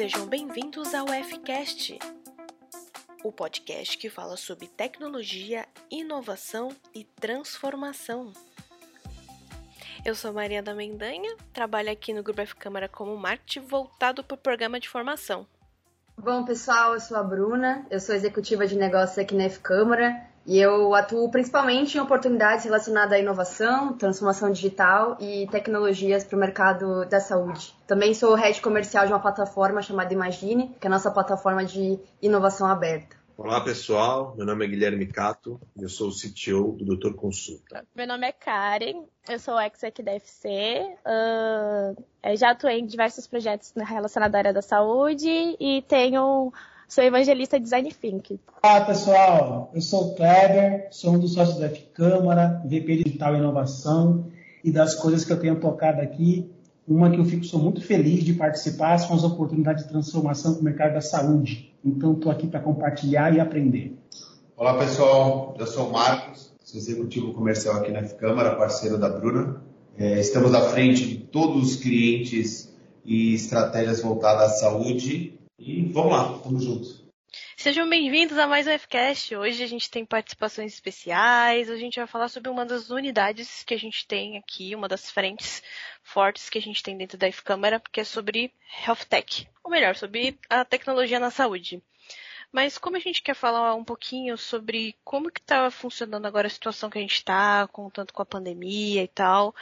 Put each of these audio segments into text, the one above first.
Sejam bem-vindos ao Fcast, o podcast que fala sobre tecnologia, inovação e transformação. Eu sou Maria da Mendanha, trabalho aqui no Grupo F Câmara como marketing voltado para o programa de formação. Bom, pessoal, eu sou a Bruna, eu sou executiva de negócios aqui na F Câmara e eu atuo principalmente em oportunidades relacionadas à inovação, transformação digital e tecnologias para o mercado da saúde. Também sou head comercial de uma plataforma chamada Imagine, que é a nossa plataforma de inovação aberta. Olá pessoal, meu nome é Guilherme Cato e eu sou o CTO do Doutor Consulta. Meu nome é Karen, eu sou ex-EC da FC, uh, já atuei em diversos projetos relacionados à área da saúde e tenho sou evangelista design thinking. Olá pessoal, eu sou o Kleber, sou um dos sócios da F Câmara, VP Digital e Inovação e das coisas que eu tenho tocado aqui, uma que eu fico sou muito feliz de participar são as oportunidades de transformação para o mercado da saúde. Então, estou aqui para compartilhar e aprender. Olá, pessoal. Eu sou o Marcos, sou executivo comercial aqui na F-Câmara, parceiro da Bruna. É, estamos à frente de todos os clientes e estratégias voltadas à saúde. E vamos lá, estamos juntos. Sejam bem-vindos a mais um Fcast. Hoje a gente tem participações especiais. A gente vai falar sobre uma das unidades que a gente tem aqui, uma das frentes fortes que a gente tem dentro da F-Câmara, que é sobre Health Tech, ou melhor, sobre a tecnologia na saúde. Mas como a gente quer falar um pouquinho sobre como que está funcionando agora a situação que a gente está, com tanto com a pandemia e tal,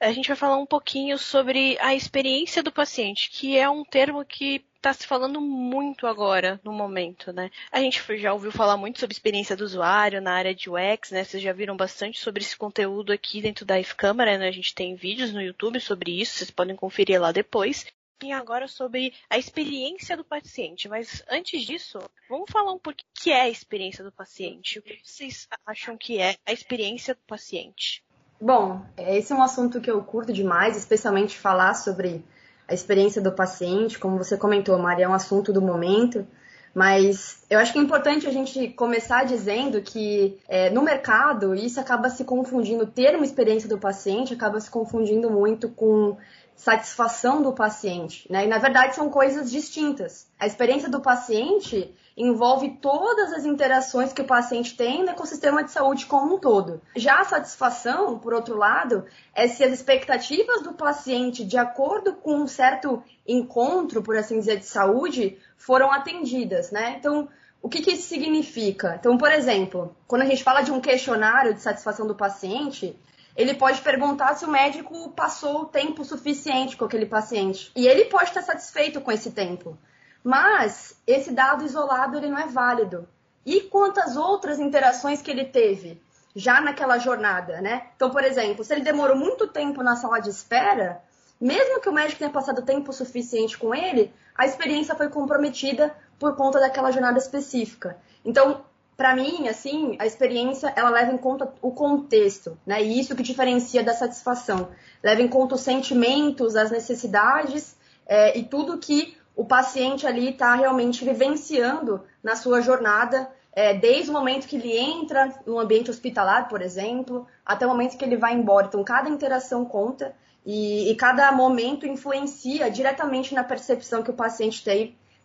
a gente vai falar um pouquinho sobre a experiência do paciente, que é um termo que está se falando muito agora no momento, né? A gente já ouviu falar muito sobre experiência do usuário na área de UX, né? Vocês já viram bastante sobre esse conteúdo aqui dentro da F-Câmara, né? A gente tem vídeos no YouTube sobre isso, vocês podem conferir lá depois agora sobre a experiência do paciente, mas antes disso, vamos falar um pouco o que é a experiência do paciente. O que vocês acham que é a experiência do paciente? Bom, esse é um assunto que eu curto demais, especialmente falar sobre a experiência do paciente. Como você comentou, Maria, é um assunto do momento. Mas eu acho que é importante a gente começar dizendo que é, no mercado isso acaba se confundindo, o termo experiência do paciente acaba se confundindo muito com satisfação do paciente, né? E na verdade são coisas distintas. A experiência do paciente envolve todas as interações que o paciente tem no ecossistema de saúde como um todo. Já a satisfação, por outro lado, é se as expectativas do paciente, de acordo com um certo encontro, por assim dizer, de saúde, foram atendidas, né? Então, o que, que isso significa? Então, por exemplo, quando a gente fala de um questionário de satisfação do paciente, ele pode perguntar se o médico passou o tempo suficiente com aquele paciente. E ele pode estar satisfeito com esse tempo. Mas esse dado isolado ele não é válido. E quantas outras interações que ele teve já naquela jornada, né? Então, por exemplo, se ele demorou muito tempo na sala de espera, mesmo que o médico tenha passado tempo suficiente com ele, a experiência foi comprometida por conta daquela jornada específica. Então, para mim, assim, a experiência ela leva em conta o contexto, né? E isso que diferencia da satisfação. Leva em conta os sentimentos, as necessidades é, e tudo que o paciente ali está realmente vivenciando na sua jornada, é, desde o momento que ele entra no ambiente hospitalar, por exemplo, até o momento que ele vai embora. Então, cada interação conta e, e cada momento influencia diretamente na percepção que o paciente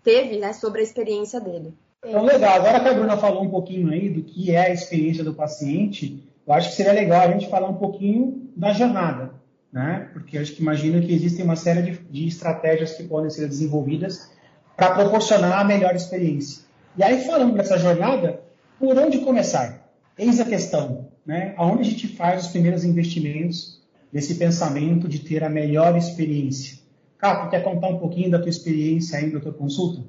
teve, né, sobre a experiência dele. Então, legal. Agora que a Bruna falou um pouquinho aí do que é a experiência do paciente, eu acho que seria legal a gente falar um pouquinho da jornada, né? Porque eu acho que imagino que existem uma série de, de estratégias que podem ser desenvolvidas para proporcionar a melhor experiência. E aí, falando dessa jornada, por onde começar? Eis a questão, né? Aonde a gente faz os primeiros investimentos nesse pensamento de ter a melhor experiência? Capo, quer contar um pouquinho da tua experiência aí na tua consulta?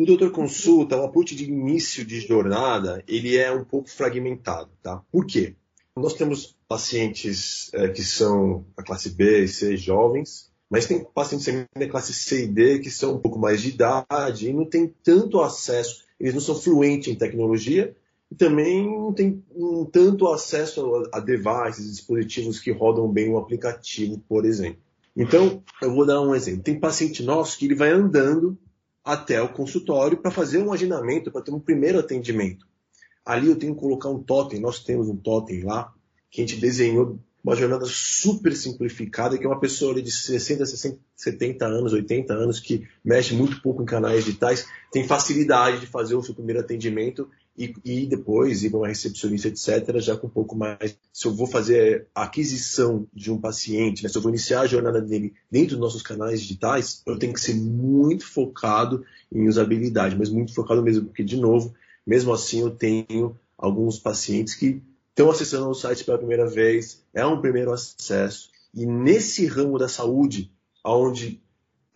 O doutor consulta, o approach de início de jornada, ele é um pouco fragmentado, tá? Por quê? Nós temos pacientes é, que são a classe B e C jovens, mas tem pacientes também da classe C e D que são um pouco mais de idade e não tem tanto acesso, eles não são fluentes em tecnologia e também não tem um, tanto acesso a, a devices, dispositivos que rodam bem o aplicativo, por exemplo. Então, eu vou dar um exemplo. Tem paciente nosso que ele vai andando até o consultório para fazer um agendamento, para ter um primeiro atendimento. Ali eu tenho que colocar um totem, nós temos um totem lá, que a gente desenhou uma jornada super simplificada, que é uma pessoa de 60, 60, 70 anos, 80 anos, que mexe muito pouco em canais digitais, tem facilidade de fazer o seu primeiro atendimento e, e depois ir para uma recepcionista, etc., já com um pouco mais. Se eu vou fazer a aquisição de um paciente, né, se eu vou iniciar a jornada dele dentro dos nossos canais digitais, eu tenho que ser muito focado em usabilidade, mas muito focado mesmo, porque, de novo, mesmo assim eu tenho alguns pacientes que estão acessando o site pela primeira vez, é um primeiro acesso. E nesse ramo da saúde, onde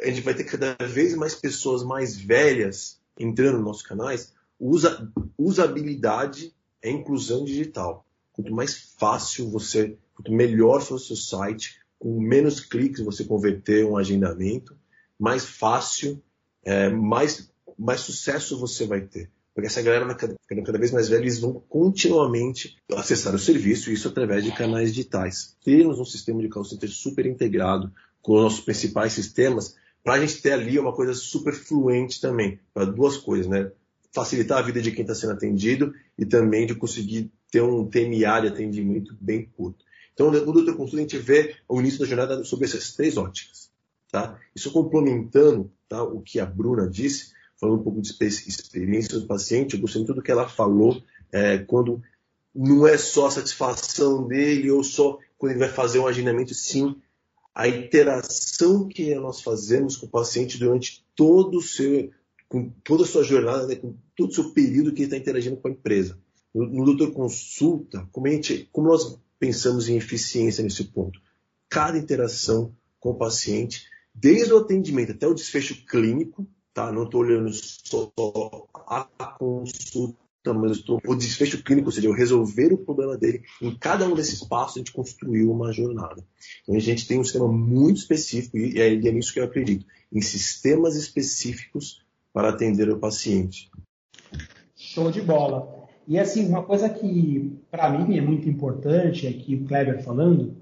a gente vai ter cada vez mais pessoas mais velhas entrando nos nossos canais, usa, usabilidade é inclusão digital. Quanto mais fácil você, quanto melhor for o seu site, com menos cliques você converter um agendamento, mais fácil, é, mais, mais sucesso você vai ter. Porque essa galera ficando cada vez mais velha, eles vão continuamente acessar o serviço, isso através de canais digitais. Temos um sistema de call center super integrado com os nossos principais sistemas, para a gente ter ali uma coisa super fluente também, para duas coisas, né? Facilitar a vida de quem está sendo atendido e também de conseguir ter um TMA de atendimento bem curto. Então, no Doutor Consulta, a gente vê o início da jornada sobre essas três óticas. Tá? Isso complementando tá, o que a Bruna disse, falando um pouco de experiência do paciente, eu gostei muito do que ela falou, é, quando não é só a satisfação dele ou só quando ele vai fazer um agendamento, sim a interação que nós fazemos com o paciente durante todo o seu, com toda a sua jornada, né, com todo o seu período que ele está interagindo com a empresa. No, no Doutor Consulta, como, como nós pensamos em eficiência nesse ponto? Cada interação com o paciente, desde o atendimento até o desfecho clínico, tá? Não estou olhando só a consulta, mas o desfecho clínico, ou seja, eu resolver o problema dele. Em cada um desses passos a gente construiu uma jornada. Então a gente tem um sistema muito específico e é, é nisso que eu acredito, em sistemas específicos para atender o paciente. Show de bola. E assim, uma coisa que para mim é muito importante, aqui o Kleber falando,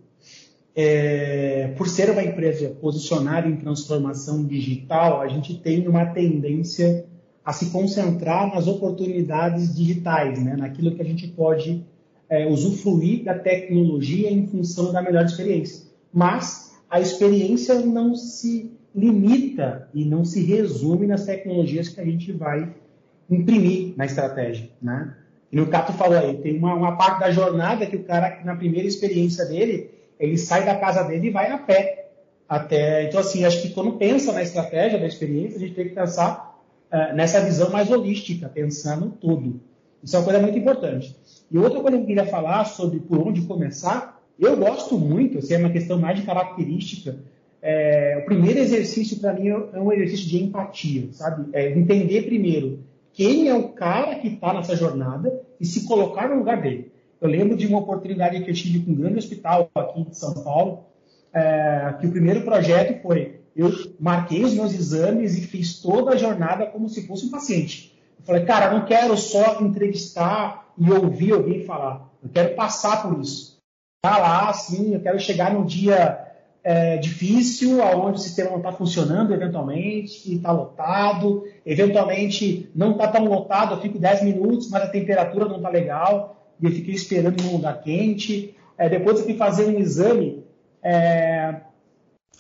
é, por ser uma empresa posicionada em transformação digital, a gente tem uma tendência a se concentrar nas oportunidades digitais, né? naquilo que a gente pode é, usufruir da tecnologia em função da melhor experiência. Mas a experiência não se limita e não se resume nas tecnologias que a gente vai imprimir na estratégia. Né? E no Cato falou aí, tem uma, uma parte da jornada que o cara, na primeira experiência dele, ele sai da casa dele e vai a pé até. Então, assim, acho que quando pensa na estratégia da experiência, a gente tem que pensar uh, nessa visão mais holística, pensando tudo. Isso é uma coisa muito importante. E outra coisa que eu queria falar sobre por onde começar, eu gosto muito, assim, é uma questão mais de característica. É, o primeiro exercício para mim é um exercício de empatia, sabe? É entender primeiro quem é o cara que está nessa jornada e se colocar no lugar dele. Eu lembro de uma oportunidade que eu tive com um grande hospital aqui de São Paulo, é, que o primeiro projeto foi eu marquei os meus exames e fiz toda a jornada como se fosse um paciente. Eu falei, cara, não quero só entrevistar e ouvir alguém falar. Eu quero passar por isso. Tá lá, assim, eu quero chegar num dia é, difícil, onde o sistema não está funcionando eventualmente, está lotado, eventualmente não está tão lotado, eu fico 10 minutos, mas a temperatura não está legal e eu fiquei esperando num lugar quente. É, depois eu fui fazer um exame é,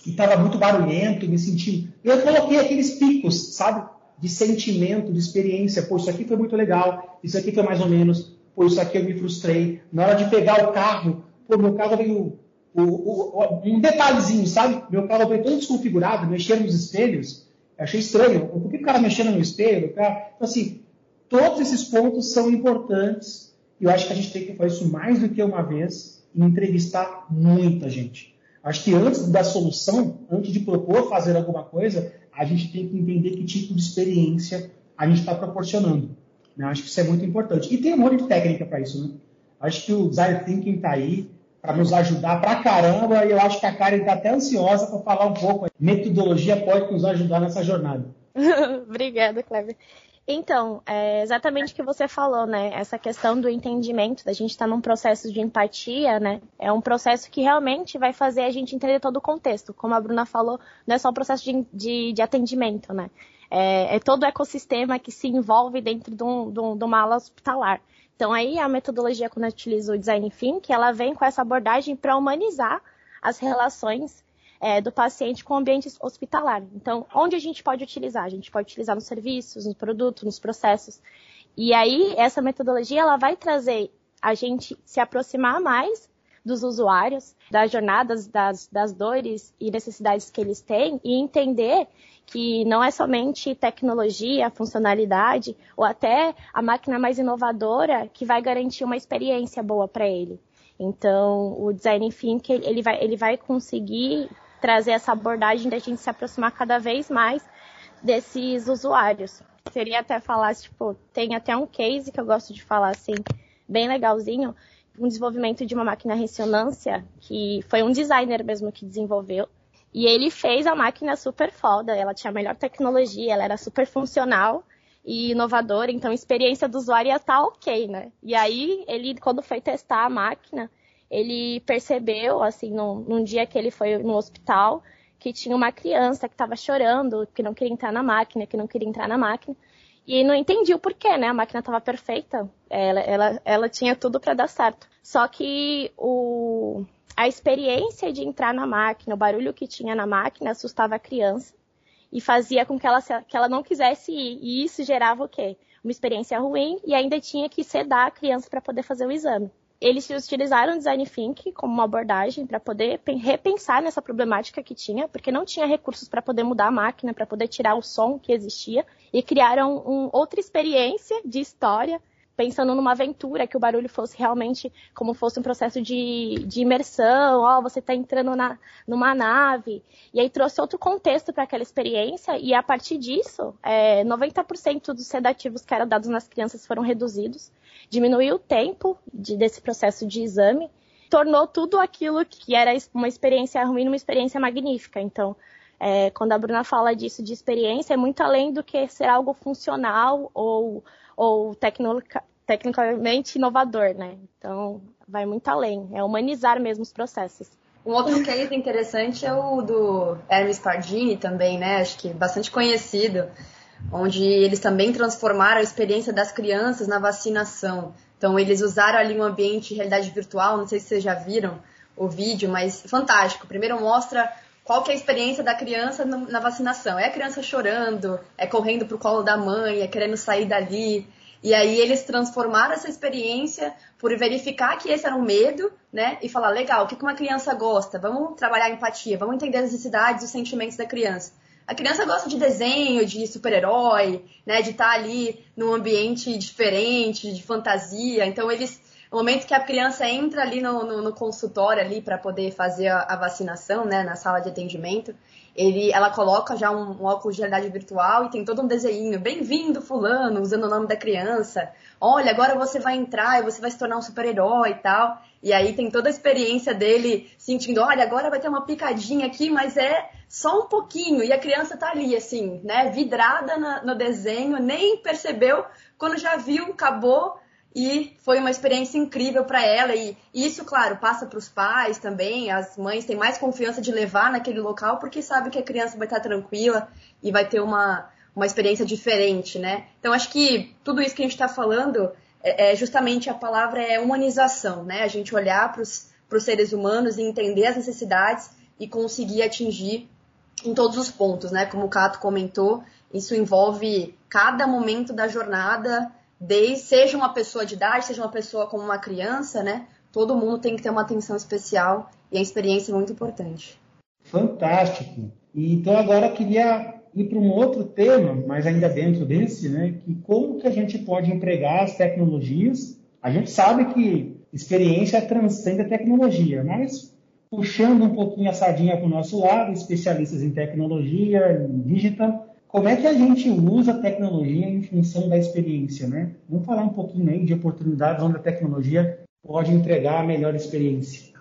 e estava muito barulhento, me senti. Eu coloquei aqueles picos, sabe? De sentimento, de experiência. Pô, isso aqui foi muito legal, isso aqui foi mais ou menos. Pô, isso aqui eu me frustrei. Na hora de pegar o carro, pô, meu carro veio. O, o, um detalhezinho, sabe? Meu carro veio todo desconfigurado, mexendo nos espelhos. Eu achei estranho. Por que o cara mexendo no espelho? Cara? Então, assim, todos esses pontos são importantes eu acho que a gente tem que fazer isso mais do que uma vez e entrevistar muita gente. Acho que antes da solução, antes de propor fazer alguma coisa, a gente tem que entender que tipo de experiência a gente está proporcionando. Né? Acho que isso é muito importante. E tem um monte de técnica para isso. Né? Acho que o Design Thinking está aí para nos ajudar pra caramba e eu acho que a Karen está até ansiosa para falar um pouco. Metodologia pode nos ajudar nessa jornada. Obrigada, Cleber. Então, é exatamente o que você falou, né? Essa questão do entendimento, da gente estar tá num processo de empatia, né? É um processo que realmente vai fazer a gente entender todo o contexto. Como a Bruna falou, não é só um processo de, de, de atendimento, né? É, é, todo o ecossistema que se envolve dentro de, um, de, um, de uma ala hospitalar. Então aí a metodologia quando utiliza o design thinking, ela vem com essa abordagem para humanizar as relações é, do paciente com o ambiente hospitalar. Então, onde a gente pode utilizar? A gente pode utilizar nos serviços, nos produtos, nos processos. E aí, essa metodologia, ela vai trazer a gente se aproximar mais dos usuários, das jornadas, das, das dores e necessidades que eles têm e entender que não é somente tecnologia, funcionalidade ou até a máquina mais inovadora que vai garantir uma experiência boa para ele. Então, o design thinking ele vai, ele vai conseguir trazer essa abordagem da gente se aproximar cada vez mais desses usuários. Seria até falar, tipo, tem até um case que eu gosto de falar assim, bem legalzinho, um desenvolvimento de uma máquina ressonância que foi um designer mesmo que desenvolveu. E ele fez a máquina super foda, ela tinha a melhor tecnologia, ela era super funcional e inovadora, então a experiência do usuário ia estar tá ok, né? E aí, ele, quando foi testar a máquina, ele percebeu, assim, num, num dia que ele foi no hospital, que tinha uma criança que estava chorando, que não queria entrar na máquina, que não queria entrar na máquina. E não entendi o porquê, né? A máquina estava perfeita, ela, ela, ela tinha tudo para dar certo. Só que o, a experiência de entrar na máquina, o barulho que tinha na máquina assustava a criança e fazia com que ela, que ela não quisesse ir. E isso gerava o quê? Uma experiência ruim e ainda tinha que sedar a criança para poder fazer o exame eles utilizaram o design thinking como uma abordagem para poder repensar nessa problemática que tinha, porque não tinha recursos para poder mudar a máquina, para poder tirar o som que existia, e criaram um, outra experiência de história pensando numa aventura, que o barulho fosse realmente como fosse um processo de, de imersão, ó, oh, você está entrando na, numa nave, e aí trouxe outro contexto para aquela experiência, e a partir disso, é, 90% dos sedativos que eram dados nas crianças foram reduzidos, diminuiu o tempo de, desse processo de exame, tornou tudo aquilo que era uma experiência ruim uma experiência magnífica. Então, é, quando a Bruna fala disso de experiência, é muito além do que ser algo funcional ou, ou tecnicamente inovador, né? Então, vai muito além, é humanizar mesmo os processos. Um outro case interessante é o do Hermes Pardini também, né? Acho que bastante conhecido onde eles também transformaram a experiência das crianças na vacinação. Então, eles usaram ali um ambiente de realidade virtual, não sei se vocês já viram o vídeo, mas fantástico. Primeiro mostra qual que é a experiência da criança na vacinação. É a criança chorando, é correndo pro colo da mãe, é querendo sair dali. E aí eles transformaram essa experiência por verificar que esse era um medo, né? E falar, legal, o que uma criança gosta? Vamos trabalhar a empatia, vamos entender as necessidades e os sentimentos da criança. A criança gosta de desenho, de super-herói, né? De estar tá ali num ambiente diferente, de fantasia. Então eles, no momento que a criança entra ali no, no, no consultório ali para poder fazer a, a, vacinação, né? Na sala de atendimento, ele, ela coloca já um, um óculos de realidade virtual e tem todo um desenho. Bem-vindo, fulano, usando o nome da criança. Olha, agora você vai entrar e você vai se tornar um super-herói e tal. E aí tem toda a experiência dele sentindo, olha, agora vai ter uma picadinha aqui, mas é só um pouquinho. E a criança tá ali, assim, né, vidrada no desenho, nem percebeu, quando já viu, acabou. E foi uma experiência incrível para ela. E isso, claro, passa para os pais também. As mães têm mais confiança de levar naquele local porque sabe que a criança vai estar tranquila e vai ter uma, uma experiência diferente, né? Então, acho que tudo isso que a gente está falando é, é, justamente a palavra é humanização, né? A gente olhar para os seres humanos e entender as necessidades e conseguir atingir em todos os pontos, né? Como o Cato comentou, isso envolve cada momento da jornada, desde seja uma pessoa de idade, seja uma pessoa como uma criança, né? Todo mundo tem que ter uma atenção especial e a experiência é muito importante. Fantástico. Então agora eu queria ir para um outro tema, mas ainda dentro desse, né, que como que a gente pode empregar as tecnologias. A gente sabe que experiência transcende a tecnologia, mas puxando um pouquinho a sardinha para o nosso lado, especialistas em tecnologia, em digital, como é que a gente usa a tecnologia em função da experiência, né? Vamos falar um pouquinho aí de oportunidades onde a tecnologia pode entregar a melhor experiência.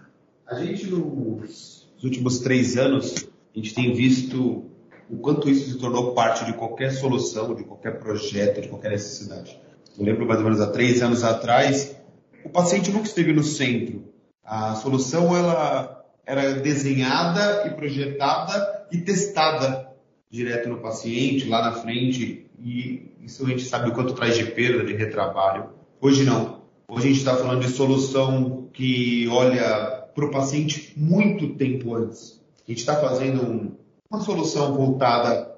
A gente, nos últimos três anos, a gente tem visto o quanto isso se tornou parte de qualquer solução, de qualquer projeto, de qualquer necessidade. Eu lembro mais ou menos há três anos atrás, o paciente nunca esteve no centro. A solução ela era desenhada e projetada e testada direto no paciente, lá na frente, e isso a gente sabe o quanto traz de perda, de retrabalho. Hoje não. Hoje a gente está falando de solução que olha para o paciente muito tempo antes. A gente está fazendo um, uma solução voltada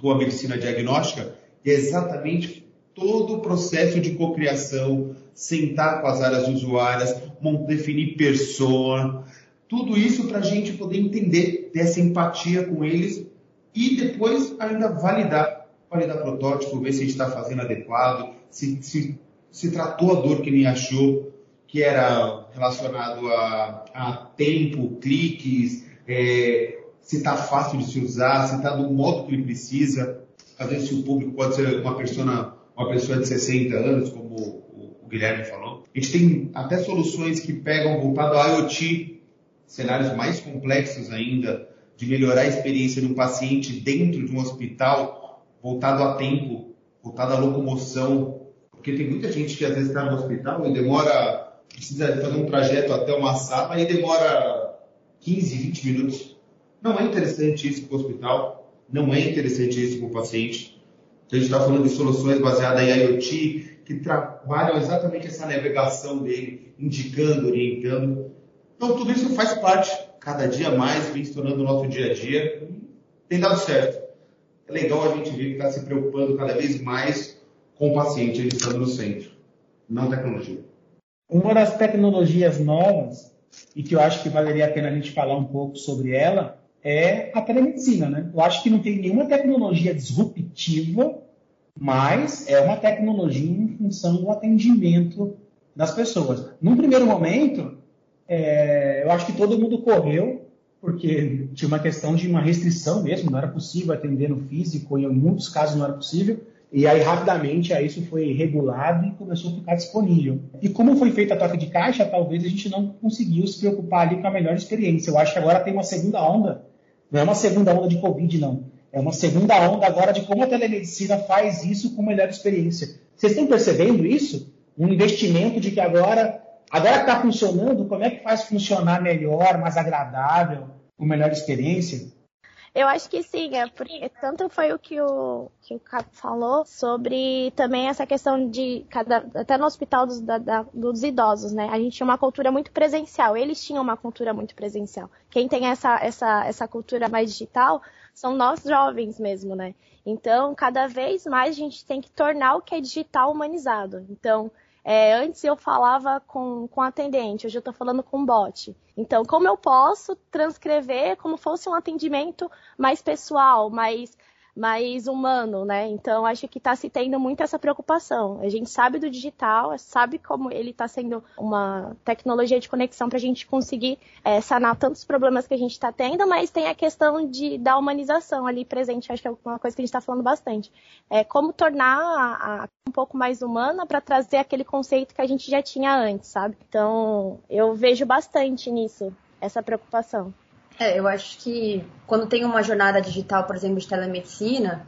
para a medicina diagnóstica e é exatamente todo o processo de cocriação, sentar com as áreas usuárias, definir persona, tudo isso para a gente poder entender, ter essa empatia com eles e depois ainda validar, validar protótipo, ver se a gente está fazendo adequado, se, se, se tratou a dor que nem achou, que era relacionado a, a tempo, cliques, é, se está fácil de se usar, se está do modo que ele precisa. Às vezes, o público pode ser uma pessoa, uma pessoa de 60 anos, como o, o Guilherme falou. A gente tem até soluções que pegam voltado ao IoT, cenários mais complexos ainda, de melhorar a experiência de um paciente dentro de um hospital, voltado a tempo, voltado à locomoção, porque tem muita gente que às vezes está no hospital e demora, precisa fazer um trajeto até uma sala e demora 15, 20 minutos. Não é interessante isso para o hospital, não é interessante isso para o paciente. A gente está falando de soluções baseadas em IoT, que trabalham exatamente essa navegação dele, indicando, orientando. Então, tudo isso faz parte, cada dia mais, vem se tornando o nosso dia a dia. Tem dado certo. É legal a gente ver que está se preocupando cada vez mais com o paciente, ele estando no centro, não tecnologia. Uma das tecnologias novas, e que eu acho que valeria a pena a gente falar um pouco sobre ela, é a telemedicina, né? Eu acho que não tem nenhuma tecnologia disruptiva, mas é uma tecnologia em função do atendimento das pessoas. Num primeiro momento, é, eu acho que todo mundo correu, porque tinha uma questão de uma restrição mesmo, não era possível atender no físico, em muitos casos não era possível. E aí, rapidamente, aí isso foi regulado e começou a ficar disponível. E como foi feita a troca de caixa, talvez a gente não conseguiu se preocupar ali com a melhor experiência. Eu acho que agora tem uma segunda onda, não é uma segunda onda de Covid, não. É uma segunda onda agora de como a telemedicina faz isso com melhor experiência. Vocês estão percebendo isso? Um investimento de que agora Agora que está funcionando, como é que faz funcionar melhor, mais agradável, com melhor experiência? Eu acho que sim, é porque tanto foi o que o, que o Capo falou sobre também essa questão de cada, até no hospital dos, da, da, dos idosos, né? A gente tinha uma cultura muito presencial, eles tinham uma cultura muito presencial. Quem tem essa, essa, essa cultura mais digital são nós jovens mesmo, né? Então, cada vez mais a gente tem que tornar o que é digital humanizado. Então, é, antes eu falava com, com atendente, hoje eu estou falando com bot. Então, como eu posso transcrever como fosse um atendimento mais pessoal, mais mais humano, né? Então acho que está se tendo muito essa preocupação. A gente sabe do digital, sabe como ele está sendo uma tecnologia de conexão para a gente conseguir é, sanar tantos problemas que a gente está tendo, mas tem a questão de, da humanização ali presente. Acho que é uma coisa que a gente está falando bastante. É como tornar a, a um pouco mais humana para trazer aquele conceito que a gente já tinha antes, sabe? Então eu vejo bastante nisso essa preocupação. É, eu acho que quando tem uma jornada digital, por exemplo, de telemedicina,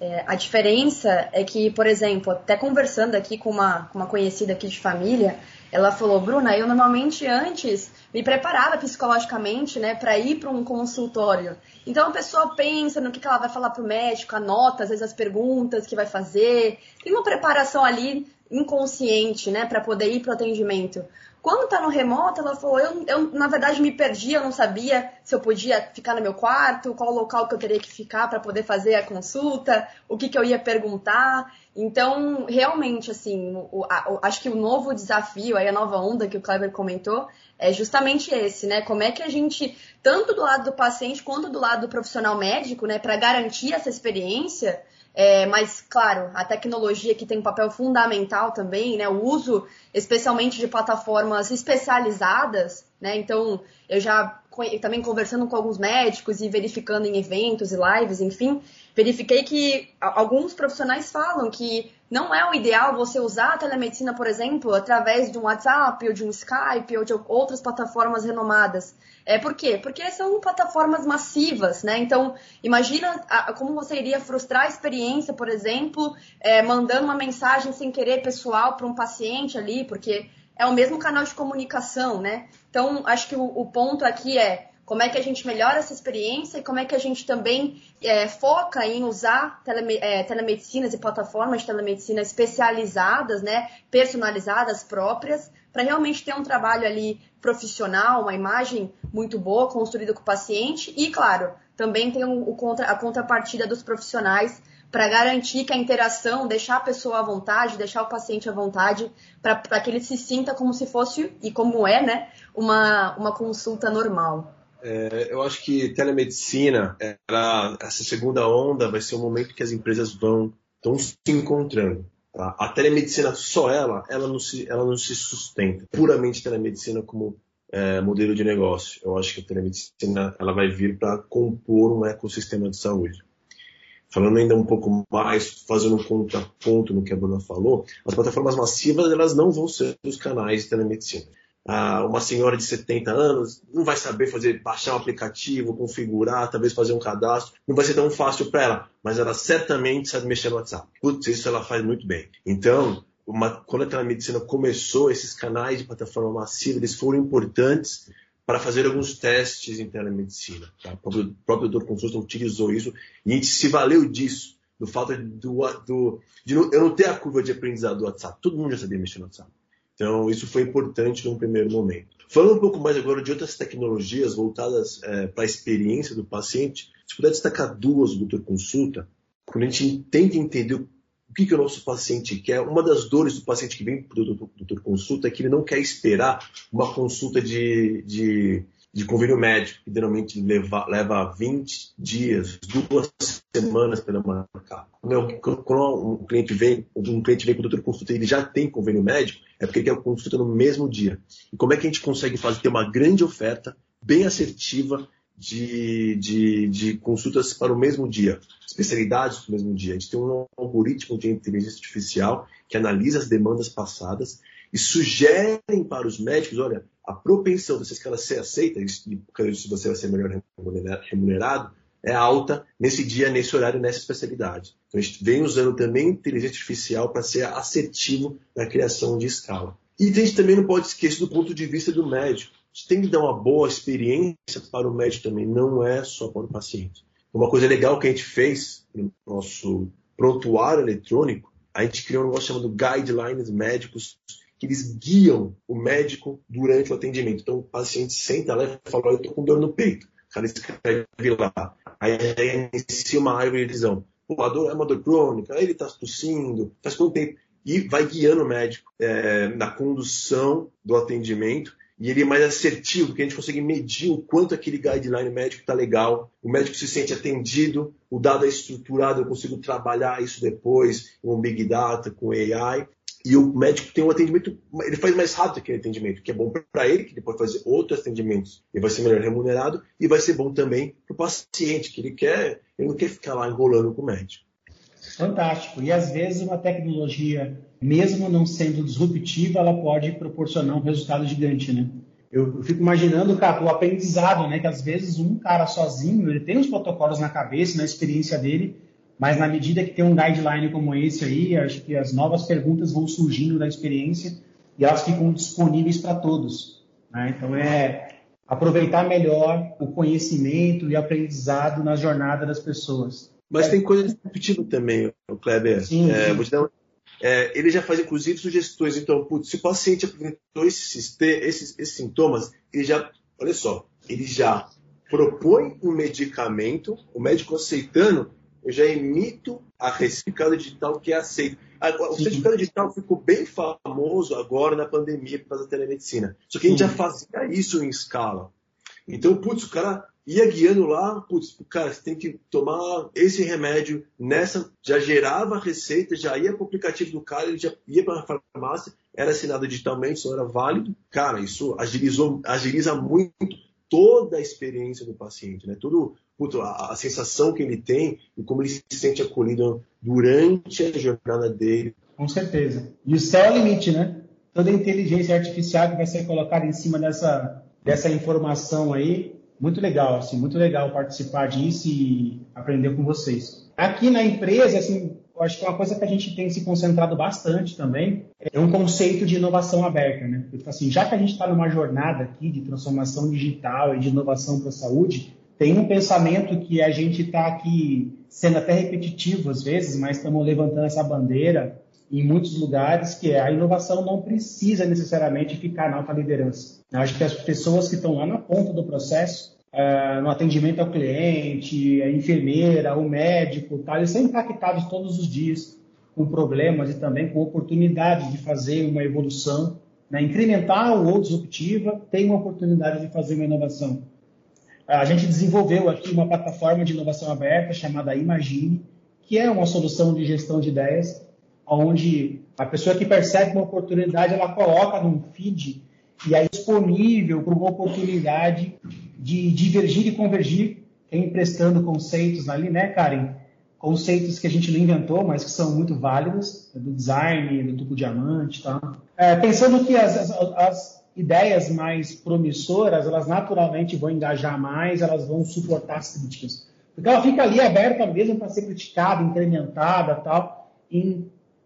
é, a diferença é que, por exemplo, até conversando aqui com uma, uma conhecida aqui de família, ela falou, Bruna, eu normalmente antes me preparava psicologicamente, né, para ir para um consultório. Então a pessoa pensa no que, que ela vai falar para o médico, anota às vezes as perguntas que vai fazer, tem uma preparação ali inconsciente, né, para poder ir para o atendimento. Quando tá no remoto, ela falou, eu, eu na verdade me perdi, eu não sabia se eu podia ficar no meu quarto, qual local que eu teria que ficar para poder fazer a consulta, o que, que eu ia perguntar. Então, realmente, assim, o, a, o, acho que o novo desafio, aí a nova onda que o Kleber comentou, é justamente esse, né? Como é que a gente, tanto do lado do paciente quanto do lado do profissional médico, né, para garantir essa experiência, é, mas, claro, a tecnologia que tem um papel fundamental também, né? O uso, especialmente de plataformas especializadas, né? Então, eu já também conversando com alguns médicos e verificando em eventos e lives, enfim, verifiquei que alguns profissionais falam que não é o ideal você usar a telemedicina, por exemplo, através de um WhatsApp ou de um Skype ou de outras plataformas renomadas. É por quê? Porque são plataformas massivas, né? Então, imagina como você iria frustrar a experiência, por exemplo, é, mandando uma mensagem sem querer pessoal para um paciente ali, porque é o mesmo canal de comunicação, né? Então, acho que o, o ponto aqui é como é que a gente melhora essa experiência e como é que a gente também é, foca em usar é, telemedicinas e plataformas de telemedicina especializadas, né, personalizadas, próprias, para realmente ter um trabalho ali profissional, uma imagem muito boa construída com o paciente e, claro, também tem o, a contrapartida dos profissionais para garantir que a interação, deixar a pessoa à vontade, deixar o paciente à vontade, para que ele se sinta como se fosse, e como é, né, uma, uma consulta normal. É, eu acho que telemedicina, ela, essa segunda onda vai ser o momento que as empresas vão estão se encontrando. Tá? A telemedicina só ela, ela não se, ela não se sustenta. Puramente telemedicina como é, modelo de negócio. Eu acho que a telemedicina ela vai vir para compor um ecossistema de saúde. Falando ainda um pouco mais, fazendo um contraponto no que a Bruna falou, as plataformas massivas elas não vão ser os canais de telemedicina ah, uma senhora de 70 anos não vai saber fazer, baixar um aplicativo, configurar, talvez fazer um cadastro, não vai ser tão fácil para ela, mas ela certamente sabe mexer no WhatsApp. Putz, isso ela faz muito bem. Então, uma, quando a telemedicina começou, esses canais de plataforma massiva, eles foram importantes para fazer alguns testes em telemedicina. Tá? O próprio, próprio doutor Consulta utilizou isso e a gente se valeu disso, do fato do, do de não, eu não ter a curva de aprendizado do WhatsApp. Todo mundo já sabia mexer no WhatsApp. Então, isso foi importante num primeiro momento. Falando um pouco mais agora de outras tecnologias voltadas é, para a experiência do paciente, se puder destacar duas, doutor Consulta, quando a gente tenta entender o que, que o nosso paciente quer, uma das dores do paciente que vem para o doutor, Consulta é que ele não quer esperar uma consulta de, de de convênio médico, que geralmente leva, leva 20 dias, duas semanas para marcar. Quando um cliente vem, um cliente vem com o doutor consulta e ele já tem convênio médico, é porque ele quer consulta no mesmo dia. E como é que a gente consegue fazer ter uma grande oferta, bem assertiva, de, de, de consultas para o mesmo dia, especialidades para o mesmo dia. A gente tem um algoritmo de inteligência artificial que analisa as demandas passadas e sugerem para os médicos, olha, a propensão desses caras ser aceita, e se você vai ser melhor remunerado, é alta nesse dia, nesse horário, nessa especialidade. Então a gente vem usando também inteligência artificial para ser assertivo na criação de escala. E a gente também não pode esquecer do ponto de vista do médico. Gente tem que dar uma boa experiência para o médico também, não é só para o paciente. Uma coisa legal que a gente fez no nosso prontuário eletrônico, a gente criou um negócio chamado Guidelines Médicos que eles guiam o médico durante o atendimento. Então o paciente senta lá e fala, eu estou com dor no peito. O cara escreve lá. Aí, aí inicia uma árvore de visão. Pô, a dor é uma dor crônica, ele está tossindo, faz quanto tempo? E vai guiando o médico é, na condução do atendimento e ele é mais assertivo, porque a gente consegue medir o quanto aquele guideline médico está legal, o médico se sente atendido, o dado é estruturado, eu consigo trabalhar isso depois com Big Data, com AI, e o médico tem um atendimento, ele faz mais rápido aquele atendimento, que é bom para ele, que ele pode fazer outros atendimentos e vai ser melhor remunerado, e vai ser bom também para o paciente, que ele quer, ele não quer ficar lá enrolando com o médico. Fantástico. E às vezes uma tecnologia, mesmo não sendo disruptiva, ela pode proporcionar um resultado gigante, né? Eu, eu fico imaginando, cara, o aprendizado, né? Que às vezes um cara sozinho, ele tem os protocolos na cabeça, na experiência dele, mas na medida que tem um guideline como esse aí, acho que as novas perguntas vão surgindo da experiência e elas ficam disponíveis para todos. Né? Então é aproveitar melhor o conhecimento e aprendizado na jornada das pessoas. Mas é. tem coisa disruptiva também, Kleber. Sim, é, sim. É, ele já faz inclusive sugestões. Então, putz, se o paciente apresentou esses, esses, esses sintomas, ele já, olha só, ele já propõe um medicamento, o médico aceitando, eu já emito a certificado digital que é aceito. O certificado digital ficou bem famoso agora na pandemia por causa da telemedicina. Só que a gente já fazia isso em escala. Então, putz, o cara ia guiando lá, putz, cara, você tem que tomar esse remédio nessa, já gerava a receita, já ia para o aplicativo do cara, ele já ia para a farmácia, era assinado digitalmente, isso era válido. Cara, isso agilizou, agiliza muito toda a experiência do paciente, né? Tudo, puto, a, a, sensação que ele tem e como ele se sente acolhido durante a jornada dele. Com certeza. E o céu é o limite, né? Toda a inteligência artificial que vai ser colocada em cima dessa, dessa informação aí, muito legal, assim, muito legal participar disso e aprender com vocês. Aqui na empresa, assim, eu acho que é uma coisa que a gente tem se concentrado bastante também é um conceito de inovação aberta, né? Porque, assim, já que a gente está numa jornada aqui de transformação digital e de inovação para a saúde, tem um pensamento que a gente está aqui sendo até repetitivo às vezes, mas estamos levantando essa bandeira em muitos lugares, que é a inovação não precisa necessariamente ficar na alta liderança. Eu acho que as pessoas que estão lá na ponta do processo, uh, no atendimento ao cliente, a enfermeira, o médico, eles são impactados todos os dias com problemas e também com oportunidades de fazer uma evolução, né, incremental ou disruptiva, tem uma oportunidade de fazer uma inovação. A gente desenvolveu aqui uma plataforma de inovação aberta chamada Imagine, que é uma solução de gestão de ideias, onde a pessoa que percebe uma oportunidade, ela coloca num feed e é disponível para uma oportunidade de divergir e convergir, emprestando conceitos ali, né, Karen? Conceitos que a gente não inventou, mas que são muito válidos, do design, do tubo diamante, tá? É, pensando que as, as, as ideias mais promissoras, elas naturalmente vão engajar mais, elas vão suportar as críticas. Porque ela fica ali aberta mesmo para ser criticada, incrementada tal. E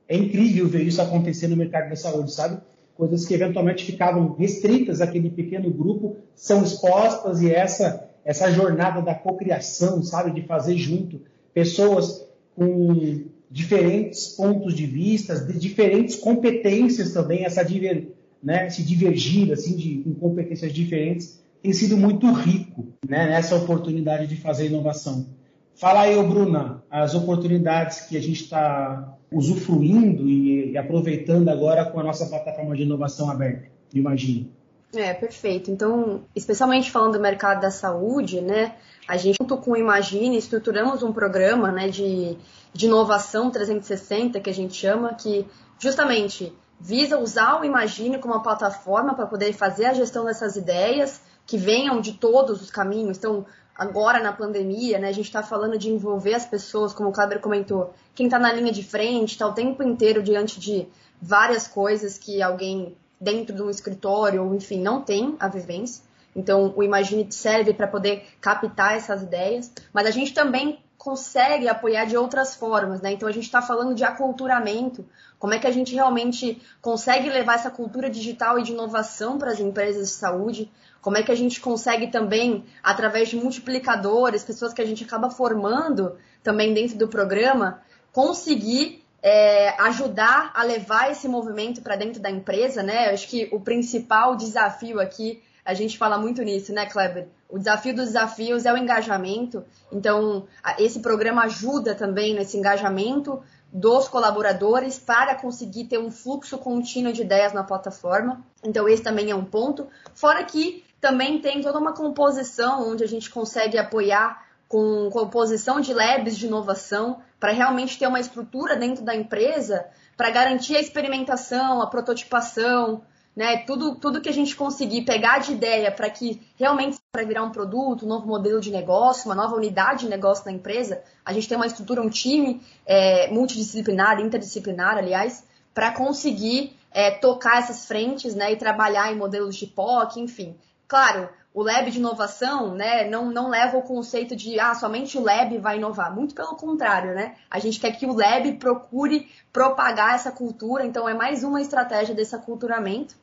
é incrível ver isso acontecer no mercado da saúde, sabe? Coisas que eventualmente ficavam restritas àquele pequeno grupo são expostas e essa essa jornada da cocriação, sabe, de fazer junto pessoas com diferentes pontos de vista, de diferentes competências também, essa diver, né, se divergir assim de com competências diferentes tem sido muito rico, né, nessa oportunidade de fazer inovação. Fala aí, Bruna, as oportunidades que a gente está usufruindo e, e, aproveitando agora com a nossa plataforma de inovação aberta, imagino. É, perfeito. Então, especialmente falando do mercado da saúde, né, a gente, junto com o Imagine, estruturamos um programa né, de, de inovação 360, que a gente chama, que justamente visa usar o Imagine como uma plataforma para poder fazer a gestão dessas ideias que venham de todos os caminhos. Então, agora na pandemia, né, a gente está falando de envolver as pessoas, como o Kleber comentou, quem está na linha de frente, está o tempo inteiro diante de várias coisas que alguém dentro de um escritório, ou enfim, não tem a vivência. Então, o Imagine serve para poder captar essas ideias, mas a gente também consegue apoiar de outras formas, né? Então, a gente está falando de aculturamento, como é que a gente realmente consegue levar essa cultura digital e de inovação para as empresas de saúde, como é que a gente consegue também, através de multiplicadores, pessoas que a gente acaba formando também dentro do programa, conseguir é, ajudar a levar esse movimento para dentro da empresa, né? Eu acho que o principal desafio aqui, a gente fala muito nisso, né, Kleber? O desafio dos desafios é o engajamento. Então, esse programa ajuda também nesse engajamento dos colaboradores para conseguir ter um fluxo contínuo de ideias na plataforma. Então, esse também é um ponto. Fora que também tem toda uma composição onde a gente consegue apoiar com composição de labs de inovação para realmente ter uma estrutura dentro da empresa para garantir a experimentação, a prototipação, né? Tudo, tudo que a gente conseguir pegar de ideia para que realmente para virar um produto, um novo modelo de negócio, uma nova unidade de negócio na empresa, a gente tem uma estrutura, um time é, multidisciplinar, interdisciplinar, aliás, para conseguir é, tocar essas frentes, né? E trabalhar em modelos de POC, enfim. Claro, o lab de inovação, né, não, não leva o conceito de, ah, somente o lab vai inovar. Muito pelo contrário, né? A gente quer que o lab procure propagar essa cultura, então é mais uma estratégia desse aculturamento.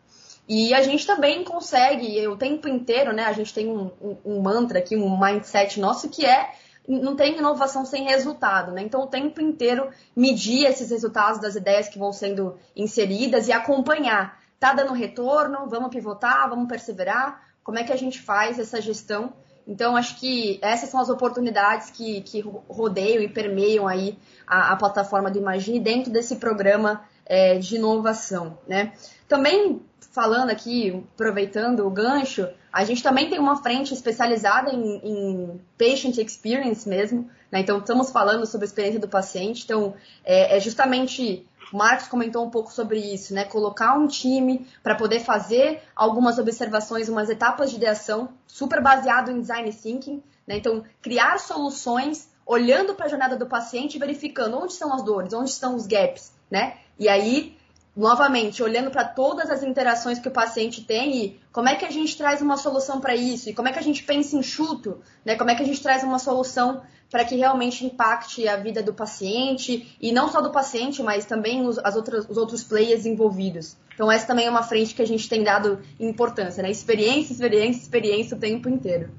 E a gente também consegue, o tempo inteiro, né, a gente tem um, um, um mantra aqui, um mindset nosso que é não tem inovação sem resultado, né? Então, o tempo inteiro medir esses resultados das ideias que vão sendo inseridas e acompanhar. Tá dando retorno? Vamos pivotar? Vamos perseverar? como é que a gente faz essa gestão. Então, acho que essas são as oportunidades que, que rodeiam e permeiam aí a, a plataforma do Imagine dentro desse programa é, de inovação, né? Também falando aqui, aproveitando o gancho, a gente também tem uma frente especializada em, em patient experience mesmo, né? Então, estamos falando sobre a experiência do paciente. Então, é, é justamente o Marcos comentou um pouco sobre isso, né? Colocar um time para poder fazer algumas observações, umas etapas de ideação, super baseado em design thinking, né? Então, criar soluções olhando para a jornada do paciente e verificando onde estão as dores, onde estão os gaps, né? E aí novamente, olhando para todas as interações que o paciente tem e como é que a gente traz uma solução para isso e como é que a gente pensa enxuto, né? Como é que a gente traz uma solução para que realmente impacte a vida do paciente e não só do paciente, mas também os, as outras, os outros players envolvidos. Então essa também é uma frente que a gente tem dado importância, né? Experiência, experiência, experiência o tempo inteiro.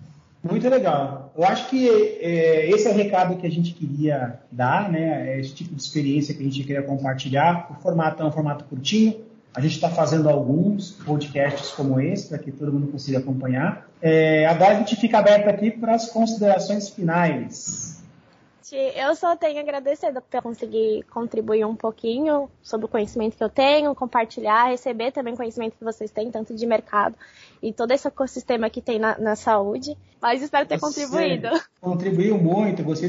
Muito legal. Eu acho que é, esse é o recado que a gente queria dar, né? É esse tipo de experiência que a gente queria compartilhar. O formato é um formato curtinho. A gente está fazendo alguns podcasts como esse para que todo mundo consiga acompanhar. É, agora a gente fica aberto aqui para as considerações finais. Eu só tenho a agradecer por conseguir contribuir um pouquinho sobre o conhecimento que eu tenho, compartilhar, receber também conhecimento que vocês têm, tanto de mercado e todo esse ecossistema que tem na, na saúde. Mas espero ter Você contribuído. Contribuiu muito, você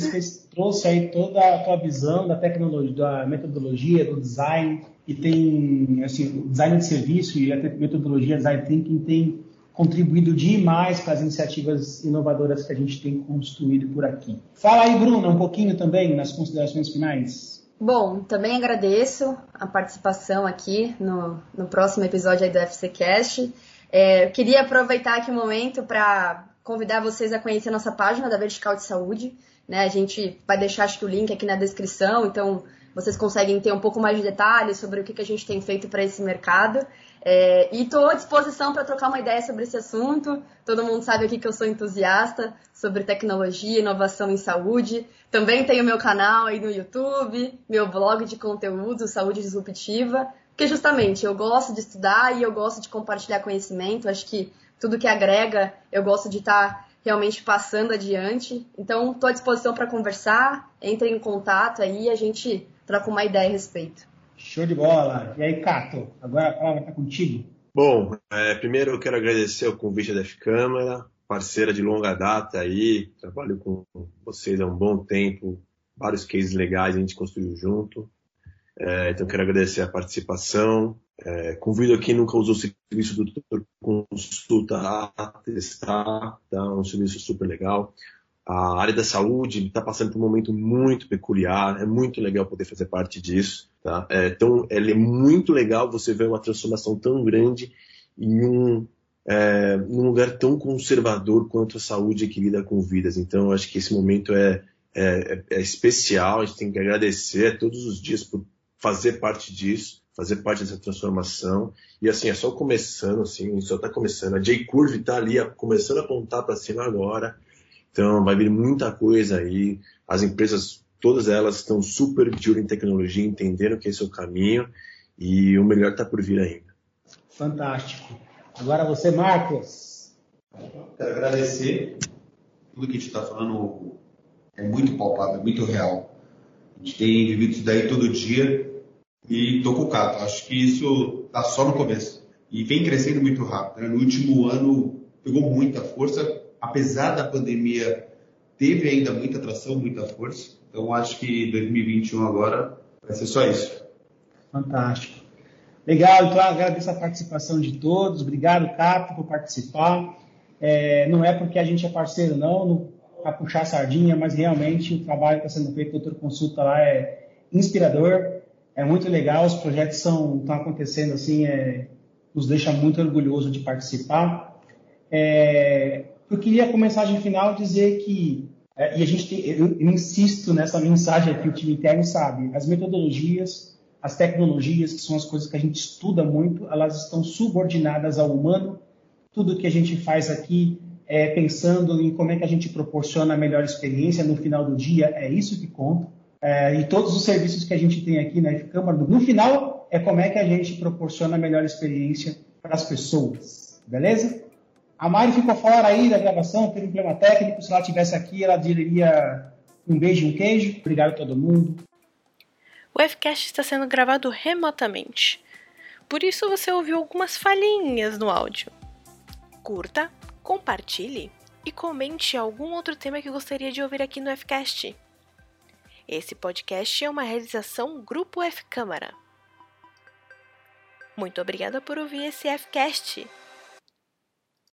trouxe aí toda a tua visão da tecnologia, da metodologia, do design, e tem, assim, design de serviço e a metodologia design thinking tem contribuído demais para as iniciativas inovadoras que a gente tem construído por aqui. Fala aí, Bruna, um pouquinho também nas considerações finais. Bom, também agradeço a participação aqui no, no próximo episódio do FCCast. É, eu queria aproveitar aqui o um momento para convidar vocês a conhecer a nossa página da Vertical de Saúde. Né? A gente vai deixar acho que o link aqui na descrição, então vocês conseguem ter um pouco mais de detalhes sobre o que, que a gente tem feito para esse mercado. É, e estou à disposição para trocar uma ideia sobre esse assunto. Todo mundo sabe aqui que eu sou entusiasta sobre tecnologia, inovação em saúde. Também tenho meu canal aí no YouTube, meu blog de conteúdo, Saúde Disruptiva, porque justamente eu gosto de estudar e eu gosto de compartilhar conhecimento. Acho que tudo que agrega eu gosto de estar tá realmente passando adiante. Então, estou à disposição para conversar. Entre em contato aí, a gente troca uma ideia a respeito. Show de bola. E aí, Cato, agora a palavra está contigo. Bom, é, primeiro eu quero agradecer o convite da F-Câmara, parceira de longa data aí, trabalho com vocês há um bom tempo, vários cases legais a gente construiu junto. É, então quero agradecer a participação. É, convido quem nunca usou o serviço do Doutor Consulta a testar, tá? um serviço super legal a área da saúde está passando por um momento muito peculiar, é muito legal poder fazer parte disso. Tá? É, então, é muito legal você ver uma transformação tão grande em um, é, num lugar tão conservador quanto a saúde que lida com vidas. Então, acho que esse momento é, é, é, especial, a gente tem que agradecer todos os dias por fazer parte disso, fazer parte dessa transformação. E assim, é só começando, assim, só está começando. A J-Curve está ali começando a apontar para cima agora. Então, vai vir muita coisa aí. As empresas, todas elas estão super de olho em tecnologia, entendendo que esse é o caminho e o melhor está por vir ainda. Fantástico. Agora você, Marcos. Quero agradecer. Tudo que a gente está falando é muito palpável, é muito real. A gente tem vivido isso daí todo dia e tô com o Cato. Acho que isso está só no começo. E vem crescendo muito rápido. Né? No último ano pegou muita força apesar da pandemia, teve ainda muita atração, muita força. Então, acho que 2021 agora vai ser só isso. Fantástico. Legal, então agradeço a participação de todos. Obrigado, Capo, por participar. É, não é porque a gente é parceiro, não, para puxar a sardinha, mas realmente o trabalho que está sendo feito, doutor Consulta lá, é inspirador, é muito legal. Os projetos estão acontecendo assim, é, nos deixa muito orgulhoso de participar. É, eu queria, com mensagem final, dizer que, é, e a gente tem, eu, eu insisto nessa mensagem que o time interno sabe, as metodologias, as tecnologias, que são as coisas que a gente estuda muito, elas estão subordinadas ao humano. Tudo que a gente faz aqui é pensando em como é que a gente proporciona a melhor experiência no final do dia, é isso que conta. É, e todos os serviços que a gente tem aqui na Câmara, no final, é como é que a gente proporciona a melhor experiência para as pessoas. Beleza? A Mari ficou fora aí da gravação, teve um problema técnico. Se ela tivesse aqui, ela diria um beijo e um queijo. Obrigado a todo mundo. O Fcast está sendo gravado remotamente. Por isso você ouviu algumas falhinhas no áudio. Curta, compartilhe e comente algum outro tema que gostaria de ouvir aqui no Fcast. Esse podcast é uma realização Grupo F Câmara. Muito obrigada por ouvir esse Fcast.